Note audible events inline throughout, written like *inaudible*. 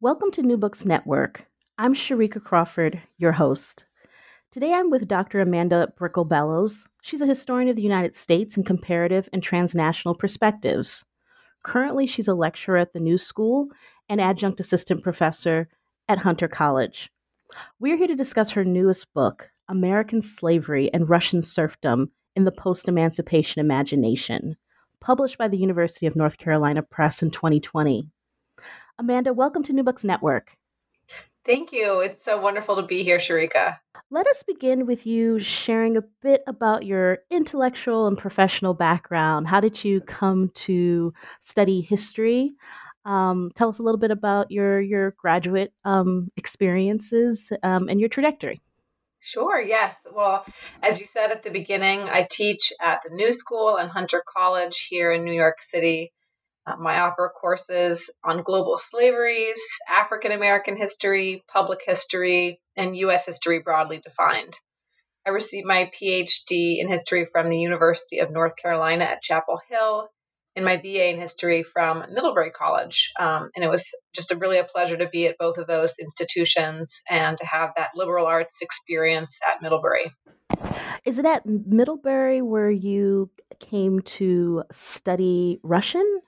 Welcome to New Books Network. I'm Sharika Crawford, your host. Today I'm with Dr. Amanda Brickell Bellows. She's a historian of the United States in comparative and transnational perspectives. Currently, she's a lecturer at the New School and adjunct assistant professor at Hunter College. We're here to discuss her newest book, American Slavery and Russian Serfdom in the Post Emancipation Imagination, published by the University of North Carolina Press in 2020. Amanda, welcome to New Books Network. Thank you. It's so wonderful to be here, Sharika. Let us begin with you sharing a bit about your intellectual and professional background. How did you come to study history? Um, tell us a little bit about your your graduate um, experiences um, and your trajectory. Sure, yes. Well, as you said at the beginning, I teach at the New School and Hunter College here in New York City. Um, I offer courses on global slaveries, African American history, public history, and U.S. history broadly defined. I received my PhD in history from the University of North Carolina at Chapel Hill and my BA in history from Middlebury College. Um, and it was just a, really a pleasure to be at both of those institutions and to have that liberal arts experience at Middlebury. Is it at Middlebury where you came to study Russian?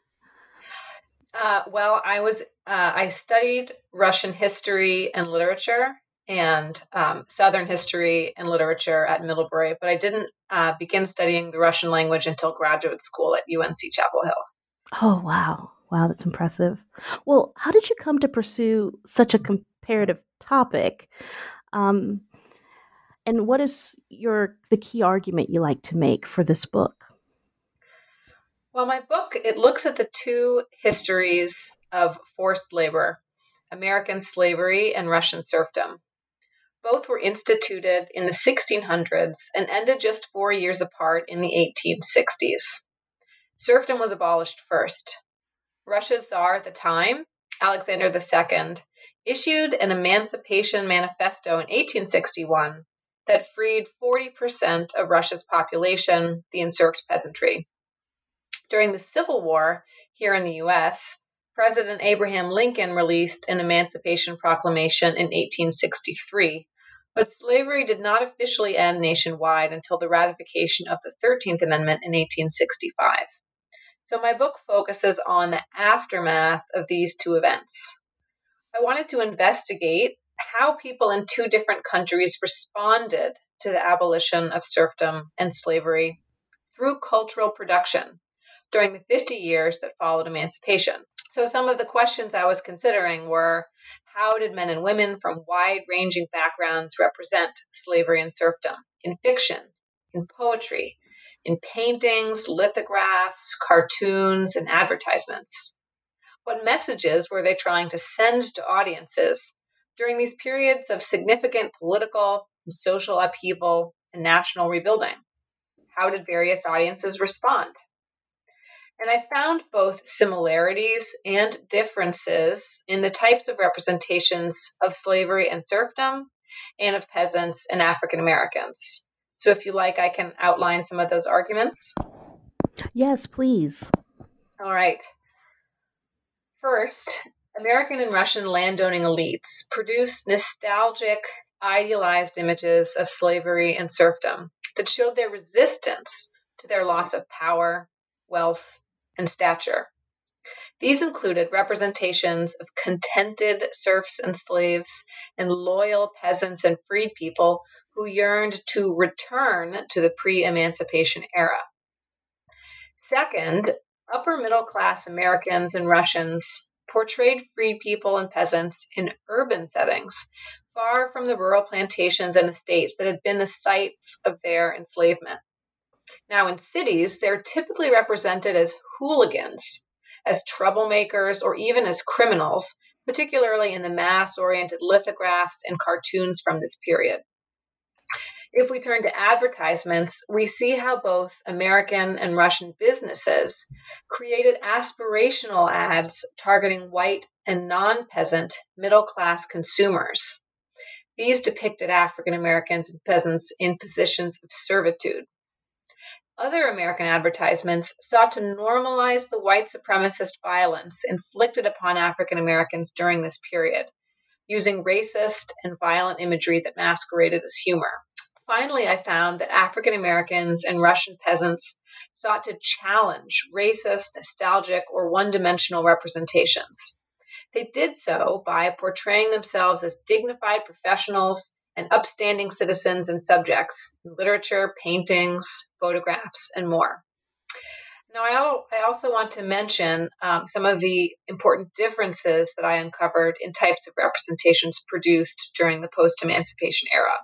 Uh, well, I was uh, I studied Russian history and literature and um, Southern history and literature at Middlebury, but I didn't uh, begin studying the Russian language until graduate school at UNC Chapel Hill. Oh wow, wow, that's impressive. Well, how did you come to pursue such a comparative topic? Um, and what is your the key argument you like to make for this book? Well, my book it looks at the two histories of forced labor, American slavery and Russian serfdom. Both were instituted in the 1600s and ended just 4 years apart in the 1860s. Serfdom was abolished first. Russia's czar at the time, Alexander II, issued an emancipation manifesto in 1861 that freed 40% of Russia's population, the enserfed peasantry. During the Civil War here in the US, President Abraham Lincoln released an Emancipation Proclamation in 1863, but slavery did not officially end nationwide until the ratification of the 13th Amendment in 1865. So my book focuses on the aftermath of these two events. I wanted to investigate how people in two different countries responded to the abolition of serfdom and slavery through cultural production during the 50 years that followed emancipation. So, some of the questions I was considering were how did men and women from wide ranging backgrounds represent slavery and serfdom in fiction, in poetry, in paintings, lithographs, cartoons, and advertisements? What messages were they trying to send to audiences during these periods of significant political and social upheaval and national rebuilding? How did various audiences respond? And I found both similarities and differences in the types of representations of slavery and serfdom and of peasants and African Americans. So, if you like, I can outline some of those arguments. Yes, please. All right. First, American and Russian landowning elites produced nostalgic, idealized images of slavery and serfdom that showed their resistance to their loss of power, wealth, and stature. These included representations of contented serfs and slaves and loyal peasants and freed people who yearned to return to the pre emancipation era. Second, upper middle class Americans and Russians portrayed freed people and peasants in urban settings, far from the rural plantations and estates that had been the sites of their enslavement. Now, in cities, they're typically represented as hooligans, as troublemakers, or even as criminals, particularly in the mass oriented lithographs and cartoons from this period. If we turn to advertisements, we see how both American and Russian businesses created aspirational ads targeting white and non peasant middle class consumers. These depicted African Americans and peasants in positions of servitude. Other American advertisements sought to normalize the white supremacist violence inflicted upon African Americans during this period, using racist and violent imagery that masqueraded as humor. Finally, I found that African Americans and Russian peasants sought to challenge racist, nostalgic, or one dimensional representations. They did so by portraying themselves as dignified professionals and upstanding citizens and subjects in literature, paintings, photographs, and more. Now, I also want to mention um, some of the important differences that I uncovered in types of representations produced during the post emancipation era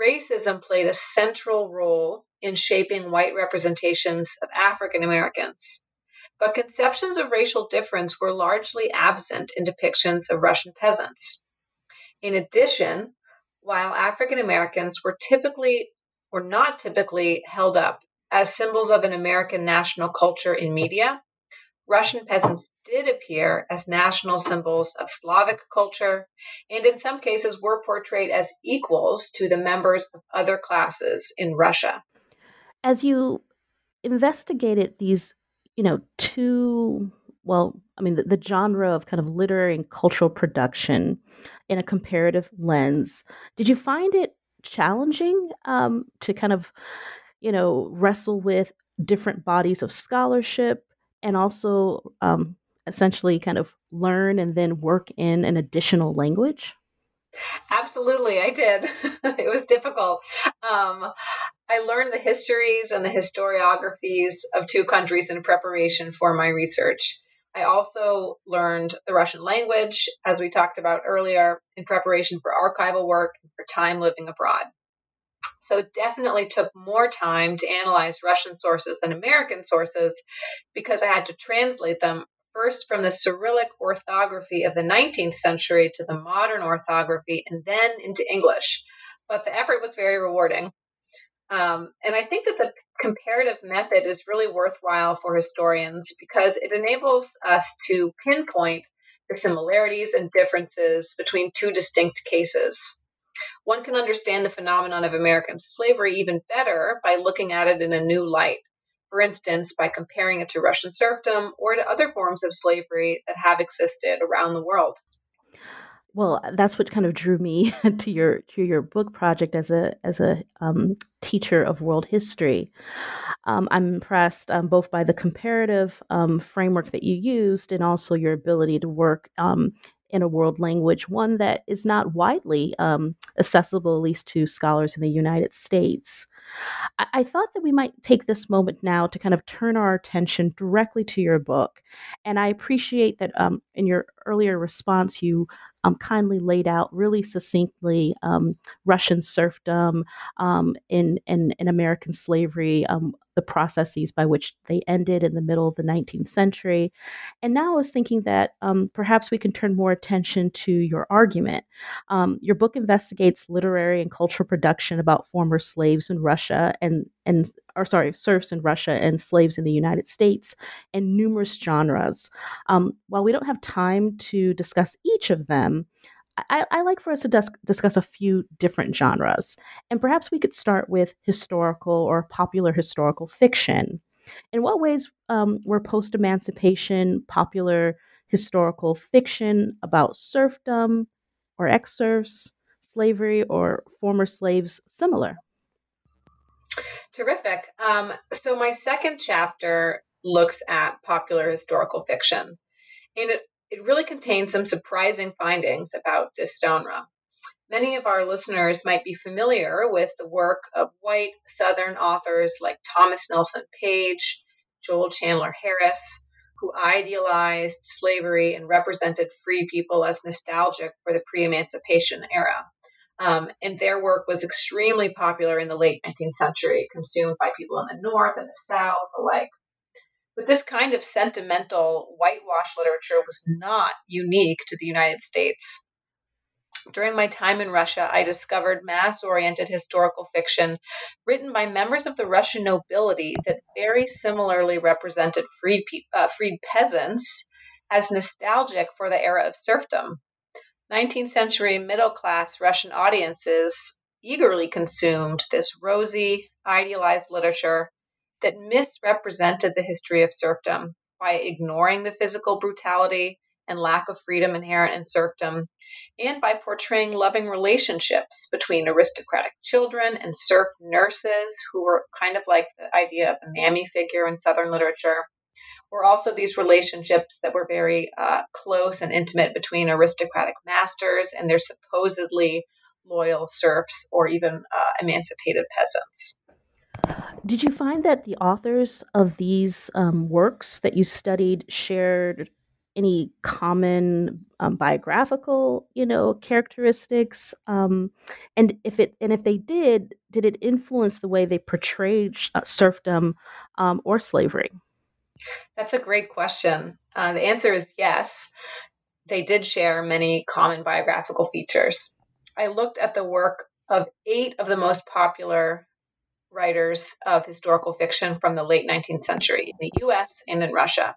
racism played a central role in shaping white representations of African Americans. But conceptions of racial difference were largely absent in depictions of Russian peasants. In addition, while African Americans were typically were not typically held up as symbols of an American national culture in media, Russian peasants did appear as national symbols of Slavic culture, and in some cases were portrayed as equals to the members of other classes in Russia. As you investigated these, you know, two, well, I mean, the, the genre of kind of literary and cultural production in a comparative lens, did you find it challenging um, to kind of, you know, wrestle with different bodies of scholarship and also um, essentially kind of learn and then work in an additional language? Absolutely, I did. *laughs* it was difficult. Um, I learned the histories and the historiographies of two countries in preparation for my research. I also learned the Russian language, as we talked about earlier, in preparation for archival work and for time living abroad. So it definitely took more time to analyze Russian sources than American sources because I had to translate them first from the Cyrillic orthography of the 19th century to the modern orthography and then into English. But the effort was very rewarding. Um, and I think that the comparative method is really worthwhile for historians because it enables us to pinpoint the similarities and differences between two distinct cases. One can understand the phenomenon of American slavery even better by looking at it in a new light. For instance, by comparing it to Russian serfdom or to other forms of slavery that have existed around the world. Well, that's what kind of drew me *laughs* to your to your book project as a as a um, teacher of world history. Um, I'm impressed um, both by the comparative um, framework that you used and also your ability to work um, in a world language, one that is not widely um, accessible, at least to scholars in the United States. I-, I thought that we might take this moment now to kind of turn our attention directly to your book. And I appreciate that in your earlier response, you um, kindly laid out really succinctly um, Russian serfdom um, in, in, in American slavery, um, the processes by which they ended in the middle of the 19th century. And now I was thinking that um, perhaps we can turn more attention to your argument. Um, your book investigates literary and cultural production about former slaves in Russia and, and or sorry, serfs in Russia and slaves in the United States and numerous genres. Um, while we don't have time to discuss each of them, I, I like for us to dis- discuss a few different genres. And perhaps we could start with historical or popular historical fiction. In what ways um, were post emancipation popular historical fiction about serfdom or ex slavery, or former slaves similar? Terrific. Um, so, my second chapter looks at popular historical fiction. And it, it really contains some surprising findings about this genre. Many of our listeners might be familiar with the work of white Southern authors like Thomas Nelson Page, Joel Chandler Harris, who idealized slavery and represented free people as nostalgic for the pre emancipation era. Um, and their work was extremely popular in the late 19th century, consumed by people in the North and the South alike. But this kind of sentimental whitewash literature was not unique to the United States. During my time in Russia, I discovered mass oriented historical fiction written by members of the Russian nobility that very similarly represented freed, pe- uh, freed peasants as nostalgic for the era of serfdom. 19th century middle class Russian audiences eagerly consumed this rosy, idealized literature that misrepresented the history of serfdom by ignoring the physical brutality and lack of freedom inherent in serfdom, and by portraying loving relationships between aristocratic children and serf nurses, who were kind of like the idea of the mammy figure in Southern literature, were also these relationships that were very uh, close and intimate between aristocratic masters and their supposedly loyal serfs or even uh, emancipated peasants. Did you find that the authors of these um, works that you studied shared any common um, biographical, you know, characteristics? Um, and if it and if they did, did it influence the way they portrayed uh, serfdom um, or slavery? That's a great question. Uh, the answer is yes. They did share many common biographical features. I looked at the work of eight of the most popular writers of historical fiction from the late 19th century in the US and in Russia.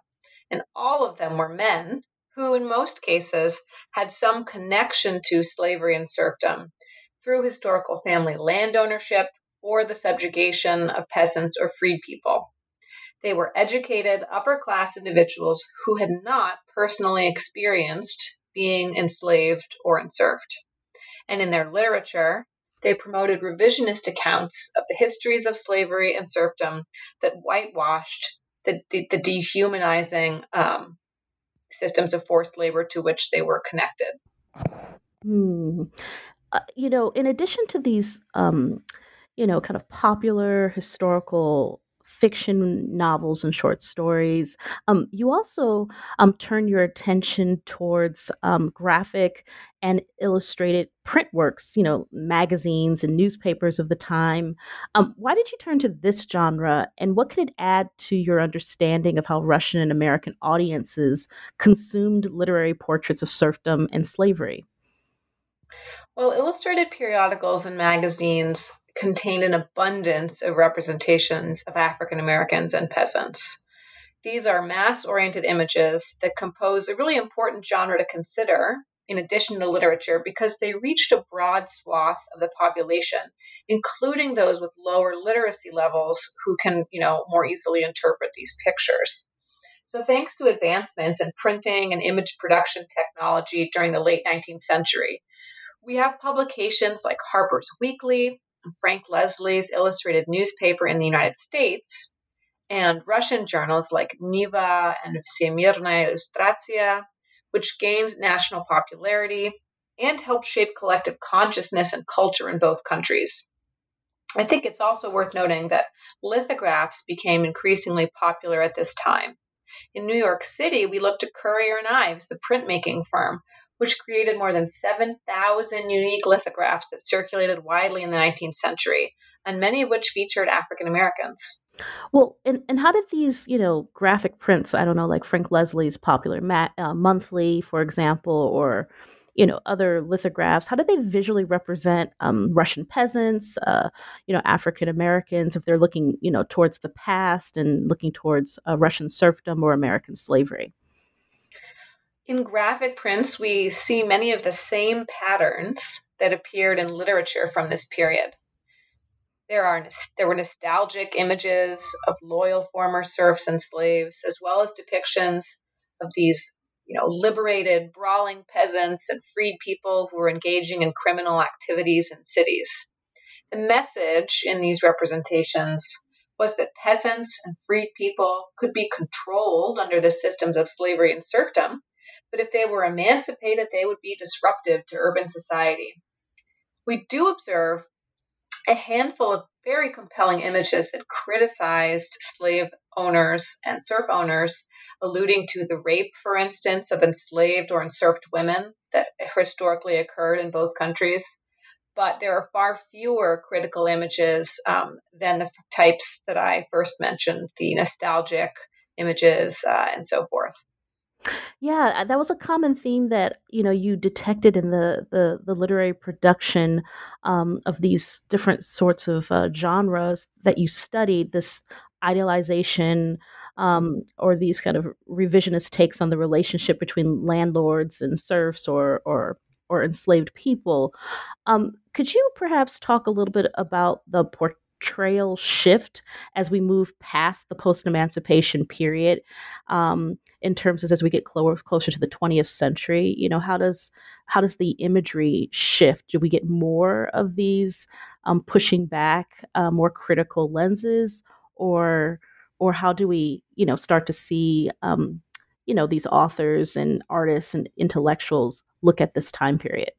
And all of them were men who, in most cases, had some connection to slavery and serfdom through historical family land ownership or the subjugation of peasants or freed people. They were educated, upper class individuals who had not personally experienced being enslaved or enserfed. And in their literature, they promoted revisionist accounts of the histories of slavery and serfdom that whitewashed the, the, the dehumanizing um, systems of forced labor to which they were connected. Hmm. Uh, you know, in addition to these, um, you know, kind of popular historical fiction novels and short stories. Um, you also um, turn your attention towards um, graphic and illustrated print works, you know, magazines and newspapers of the time. Um, why did you turn to this genre, and what could it add to your understanding of how Russian and American audiences consumed literary portraits of serfdom and slavery? Well, illustrated periodicals and magazines contained an abundance of representations of African Americans and peasants. These are mass oriented images that compose a really important genre to consider in addition to literature because they reached a broad swath of the population, including those with lower literacy levels who can, you know, more easily interpret these pictures. So thanks to advancements in printing and image production technology during the late 19th century, we have publications like Harper's Weekly, Frank Leslie's illustrated newspaper in the United States, and Russian journals like Niva and Всемирная Ilustratsiya, which gained national popularity and helped shape collective consciousness and culture in both countries. I think it's also worth noting that lithographs became increasingly popular at this time. In New York City, we looked to Currier and Ives, the printmaking firm, which created more than 7,000 unique lithographs that circulated widely in the 19th century, and many of which featured African Americans. Well, and, and how did these, you know, graphic prints, I don't know, like Frank Leslie's popular ma- uh, monthly, for example, or, you know, other lithographs, how did they visually represent um, Russian peasants, uh, you know, African Americans, if they're looking, you know, towards the past and looking towards uh, Russian serfdom or American slavery? In graphic prints, we see many of the same patterns that appeared in literature from this period. There are there were nostalgic images of loyal former serfs and slaves, as well as depictions of these, you know, liberated, brawling peasants and freed people who were engaging in criminal activities in cities. The message in these representations was that peasants and freed people could be controlled under the systems of slavery and serfdom, but if they were emancipated, they would be disruptive to urban society. We do observe a handful of very compelling images that criticized slave owners and serf owners, alluding to the rape, for instance, of enslaved or enserfed women that historically occurred in both countries. But there are far fewer critical images um, than the types that I first mentioned the nostalgic, images, uh, and so forth. Yeah, uh, that was a common theme that you know you detected in the the, the literary production um, of these different sorts of uh, genres that you studied. This idealization um, or these kind of revisionist takes on the relationship between landlords and serfs or or or enslaved people. Um, could you perhaps talk a little bit about the trail shift as we move past the post emancipation period um, in terms of as we get clo- closer to the 20th century you know how does how does the imagery shift? Do we get more of these um, pushing back uh, more critical lenses? Or or how do we you know start to see um, you know these authors and artists and intellectuals look at this time period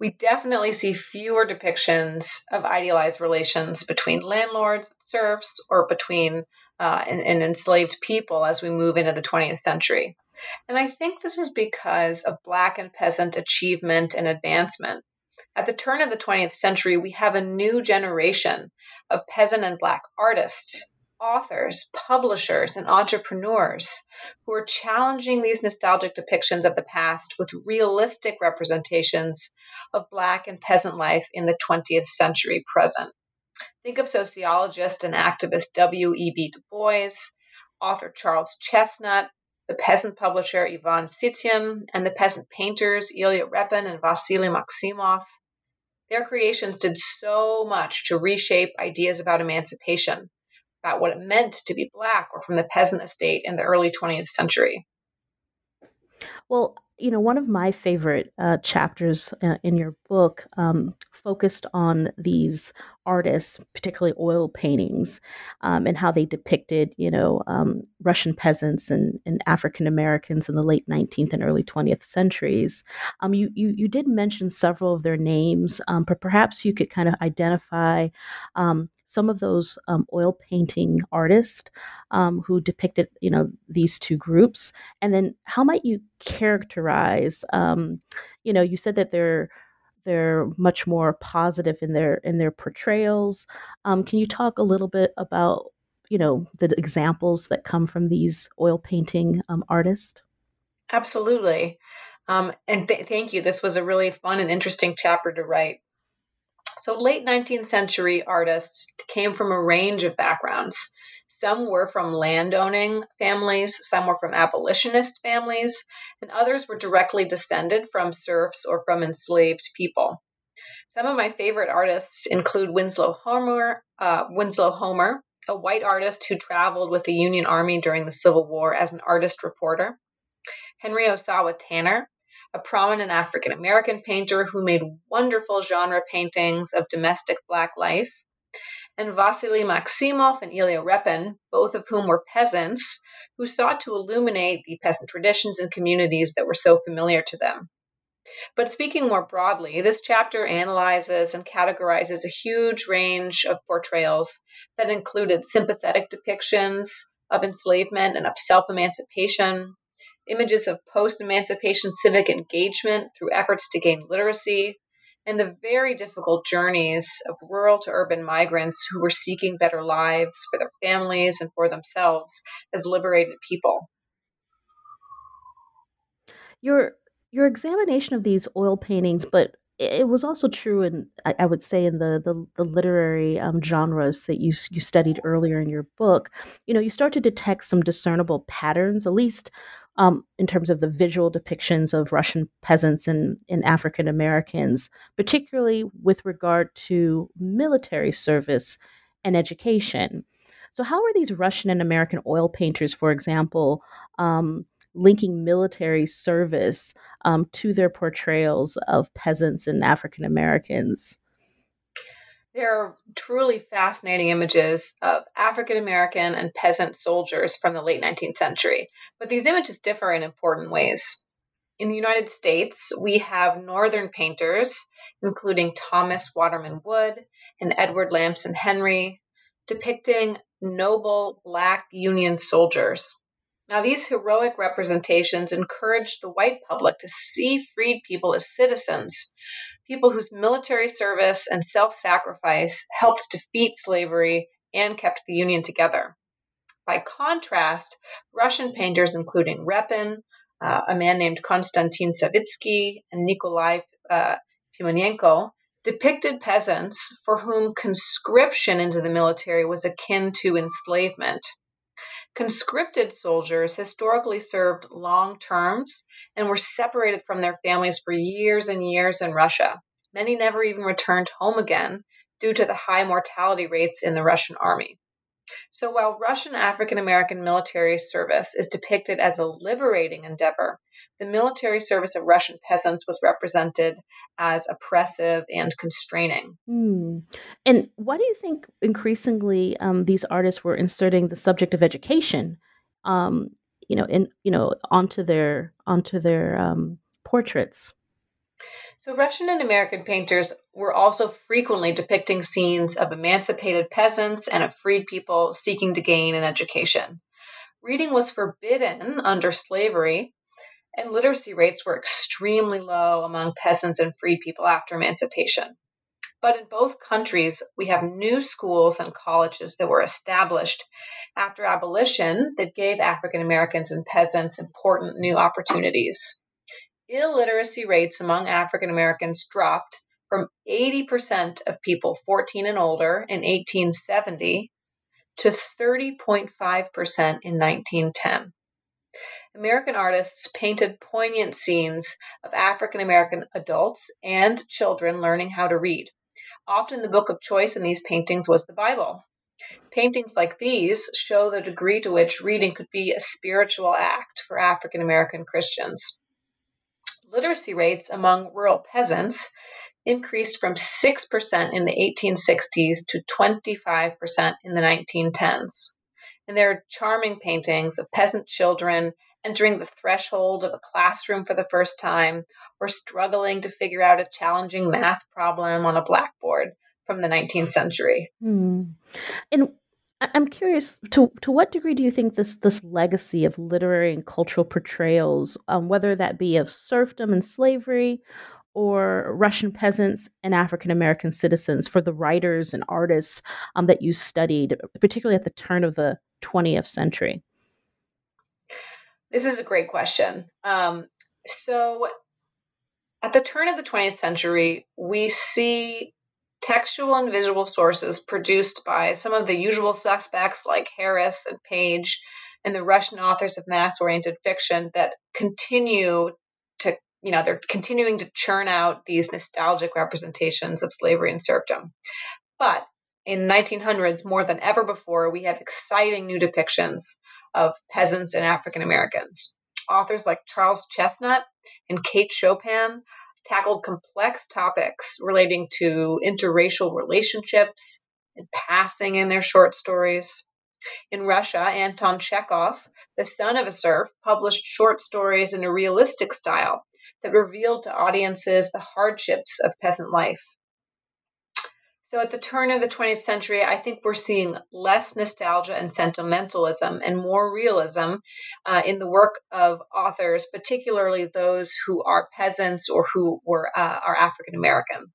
we definitely see fewer depictions of idealized relations between landlords, serfs, or between uh, and, and enslaved people as we move into the 20th century. And I think this is because of Black and peasant achievement and advancement. At the turn of the 20th century, we have a new generation of peasant and Black artists authors, publishers, and entrepreneurs who are challenging these nostalgic depictions of the past with realistic representations of Black and peasant life in the 20th century present. Think of sociologist and activist W.E.B. Du Bois, author Charles Chesnutt, the peasant publisher Ivan Sytin, and the peasant painters Ilya Repin and Vasily Maximov. Their creations did so much to reshape ideas about emancipation, about what it meant to be black or from the peasant estate in the early 20th century. Well, you know, one of my favorite uh, chapters uh, in your book um, focused on these artists, particularly oil paintings, um, and how they depicted, you know, um, Russian peasants and, and African Americans in the late 19th and early 20th centuries. Um, you, you, you did mention several of their names, um, but perhaps you could kind of identify um, some of those um, oil painting artists um, who depicted, you know, these two groups, and then how might you characterize? Um, you know, you said that they're they're much more positive in their in their portrayals. Um, can you talk a little bit about you know the examples that come from these oil painting um, artists? Absolutely. Um, and th- thank you. This was a really fun and interesting chapter to write. So, late 19th century artists came from a range of backgrounds. Some were from landowning families, some were from abolitionist families, and others were directly descended from serfs or from enslaved people. Some of my favorite artists include Winslow Homer, uh, Winslow Homer, a white artist who traveled with the Union Army during the Civil War as an artist reporter. Henry Ossawa Tanner, a prominent African American painter who made wonderful genre paintings of domestic black life, and Vasily Maximov and Ilya Repin, both of whom were peasants who sought to illuminate the peasant traditions and communities that were so familiar to them. But speaking more broadly, this chapter analyzes and categorizes a huge range of portrayals that included sympathetic depictions of enslavement and of self emancipation, images of post emancipation civic engagement through efforts to gain literacy, and the very difficult journeys of rural to urban migrants who were seeking better lives for their families and for themselves as liberated people. Your your examination of these oil paintings, but it was also true in I, would say in the the, the literary um, genres that you you studied earlier in your book. You know, you start to detect some discernible patterns, at least um, in terms of the visual depictions of Russian peasants and, and African Americans, particularly with regard to military service and education. So, how are these Russian and American oil painters, for example, um, linking military service um, to their portrayals of peasants and African Americans? There are truly fascinating images of African American and peasant soldiers from the late 19th century, but these images differ in important ways. In the United States, we have Northern painters, including Thomas Waterman Wood and Edward Lamson Henry, depicting noble Black Union soldiers. Now, these heroic representations encouraged the white public to see freed people as citizens people whose military service and self sacrifice helped defeat slavery and kept the Union together. By contrast, Russian painters, including Repin, uh, a man named Konstantin Savitsky, and Nikolai uh, depicted peasants for whom conscription into the military was akin to enslavement. Conscripted soldiers historically served long terms and were separated from their families for years and years in Russia. Many never even returned home again due to the high mortality rates in the Russian army. So while Russian African American military service is depicted as a liberating endeavor, the military service of Russian peasants was represented as oppressive and constraining. Hmm. And why do you think increasingly um, these artists were inserting the subject of education, um, you know, in you know onto their onto their um, portraits? So, Russian and American painters were also frequently depicting scenes of emancipated peasants and of freed people seeking to gain an education. Reading was forbidden under slavery, and literacy rates were extremely low among peasants and freed people after emancipation. But in both countries, we have new schools and colleges that were established after abolition that gave African Americans and peasants important new opportunities illiteracy rates among African Americans dropped from 80% of people 14 and older in 1870 to 30.5% in 1910. American artists painted poignant scenes of African American adults and children learning how to read. Often the book of choice in these paintings was the Bible. Paintings like these show the degree to which reading could be a spiritual act for African American Christians literacy rates among rural peasants increased from 6% in the 1860s to 25% in the 1910s. And there are charming paintings of peasant children entering the threshold of a classroom for the first time or struggling to figure out a challenging math problem on a blackboard from the 19th century. Hmm. And I'm curious to to what degree do you think this this legacy of literary and cultural portrayals, um, whether that be of serfdom and slavery, or Russian peasants and African American citizens, for the writers and artists um, that you studied, particularly at the turn of the 20th century? This is a great question. Um, so, at the turn of the 20th century, we see textual and visual sources produced by some of the usual suspects like Harris and Page and the Russian authors of mass oriented fiction that continue to, you know, they're continuing to churn out these nostalgic representations of slavery and serfdom. But in the 1900s, more than ever before, we have exciting new depictions of peasants and African Americans. Authors like Charles Chesnutt and Kate Chopin tackled complex topics relating to interracial relationships and passing in their short stories. In Russia, Anton Chekhov, the son of a serf, published short stories in a realistic style that revealed to audiences the hardships of peasant life. So at the turn of the 20th century, I think we're seeing less nostalgia and sentimentalism and more realism uh, in the work of authors, particularly those who are peasants or who were uh, are African American.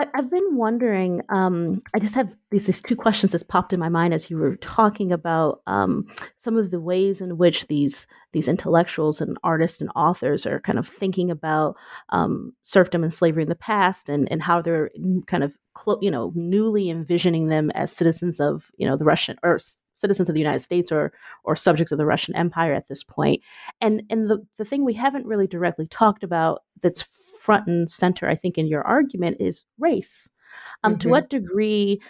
I, have been wondering. Um, I just have these, these two questions that popped in my mind as you were talking about um, some of the ways in which these these intellectuals and artists and authors are kind of thinking about um, serfdom and slavery in the past, and and how they're kind of clo- you know newly envisioning them as citizens of you know the Russian or citizens of the United States or or subjects of the Russian Empire at this point. And and the the thing we haven't really directly talked about that's front and center, I think, in your argument is race. Um, mm-hmm. To what degree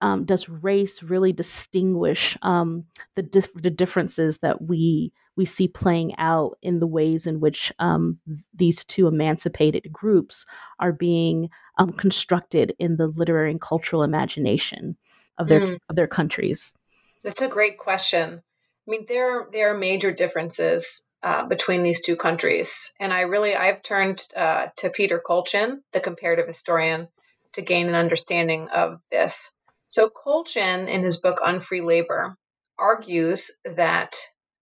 um, does race really distinguish um, the dif- the differences that we we see playing out in the ways in which um, these two emancipated groups are being um, constructed in the literary and cultural imagination of their mm. of their countries? That's a great question. I mean, there there are major differences uh, between these two countries. And I really, I've turned uh, to Peter Kolchin, the comparative historian, to gain an understanding of this. So Kolchin, in his book Unfree Labor, argues that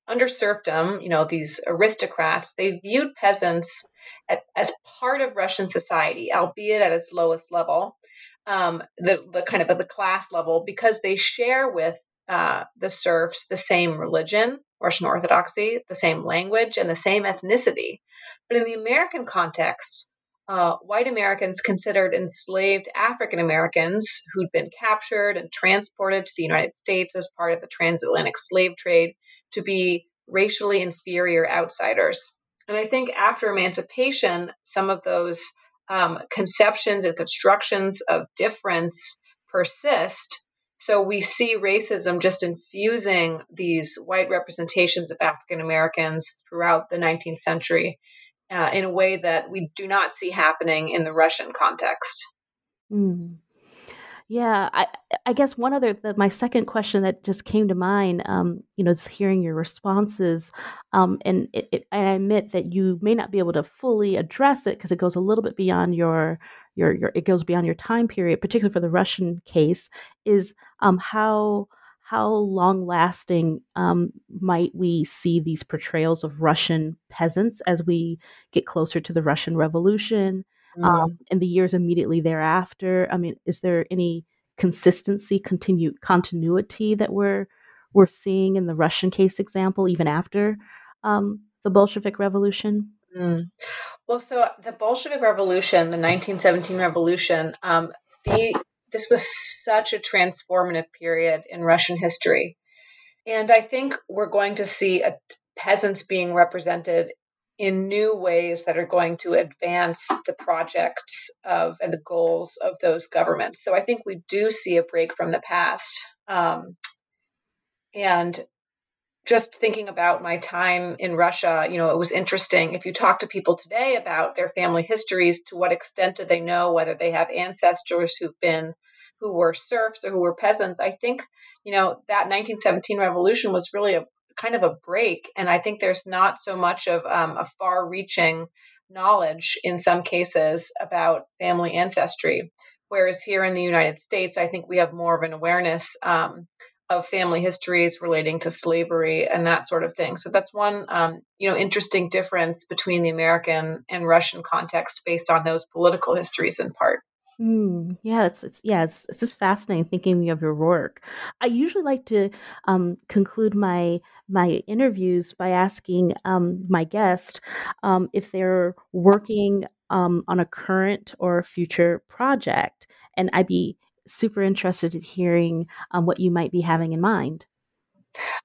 under serfdom, you know, these aristocrats, they viewed peasants at, as part of Russian society, albeit at its lowest level, um, the, the kind of the class level, because they share with uh, the serfs the same religion, Russian Orthodoxy, the same language, and the same ethnicity. But in the American context, uh, white Americans considered enslaved African Americans who'd been captured and transported to the United States as part of the transatlantic slave trade to be racially inferior outsiders. And I think after emancipation, some of those um, conceptions and constructions of difference persist. So we see racism just infusing these white representations of African Americans throughout the 19th century uh, in a way that we do not see happening in the Russian context. Mm. Yeah, I, I guess one other, the, my second question that just came to mind, um, you know, is hearing your responses, um, and it, it, I admit that you may not be able to fully address it because it goes a little bit beyond your, your, your, it goes beyond your time period, particularly for the Russian case, is um, how how long lasting um, might we see these portrayals of Russian peasants as we get closer to the Russian Revolution mm. um, and the years immediately thereafter? I mean, is there any consistency, continued continuity that we're we're seeing in the Russian case example, even after um, the Bolshevik Revolution? Mm. Well, so the Bolshevik Revolution, the 1917 Revolution, um, the this was such a transformative period in Russian history. And I think we're going to see a, peasants being represented in new ways that are going to advance the projects of and the goals of those governments. So I think we do see a break from the past. Um, and just thinking about my time in Russia, you know, it was interesting. If you talk to people today about their family histories, to what extent do they know whether they have ancestors who've been who were serfs or who were peasants? I think, you know, that 1917 revolution was really a kind of a break. And I think there's not so much of um, a far reaching knowledge in some cases about family ancestry. Whereas here in the United States, I think we have more of an awareness um, of family histories relating to slavery and that sort of thing. So that's one, um, you know, interesting difference between the American and Russian context based on those political histories in part. Mm, yeah, it's, it's yeah, it's, it's just fascinating thinking of your work. I usually like to um, conclude my my interviews by asking um, my guest um, if they're working um, on a current or future project, and I'd be super interested in hearing um, what you might be having in mind.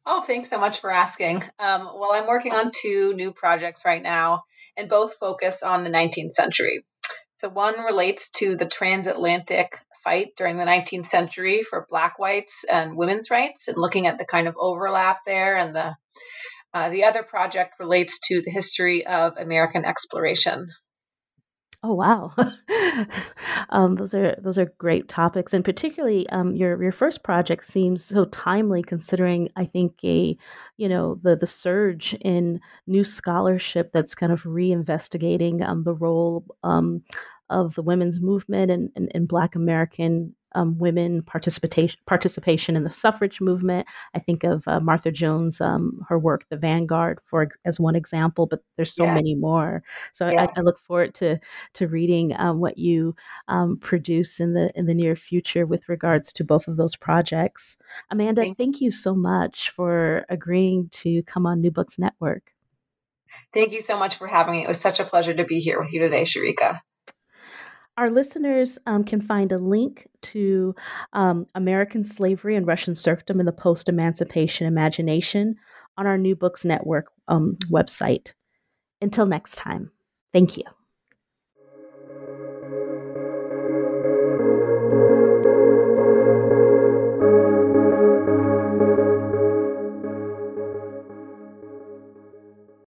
Oh, thanks so much for asking. Um, well, I'm working on two new projects right now, and both focus on the 19th century. So, one relates to the transatlantic fight during the 19th century for Black, whites, and women's rights, and looking at the kind of overlap there. And the uh, the other project relates to the history of American exploration. Oh wow, *laughs* um, those are those are great topics, and particularly um, your your first project seems so timely, considering I think a you know the the surge in new scholarship that's kind of reinvestigating um, the role um, of the women's movement and, and, and Black American um, women participation participation in the suffrage movement. I think of uh, Martha Jones, um, her work, The Vanguard, for as one example, but there's so yeah. many more. So yeah. I, I, look forward to to reading um, what you um, produce in the in the near future with regards to both of those projects. Amanda, thank, thank you so much for agreeing to come on New Books Network. Thank you so much for having me. It was such a pleasure to be here with you today, Sharika. Our listeners um, can find a link to um, American slavery and Russian serfdom in the post emancipation imagination on our New Books Network um, website. Until next time, thank you.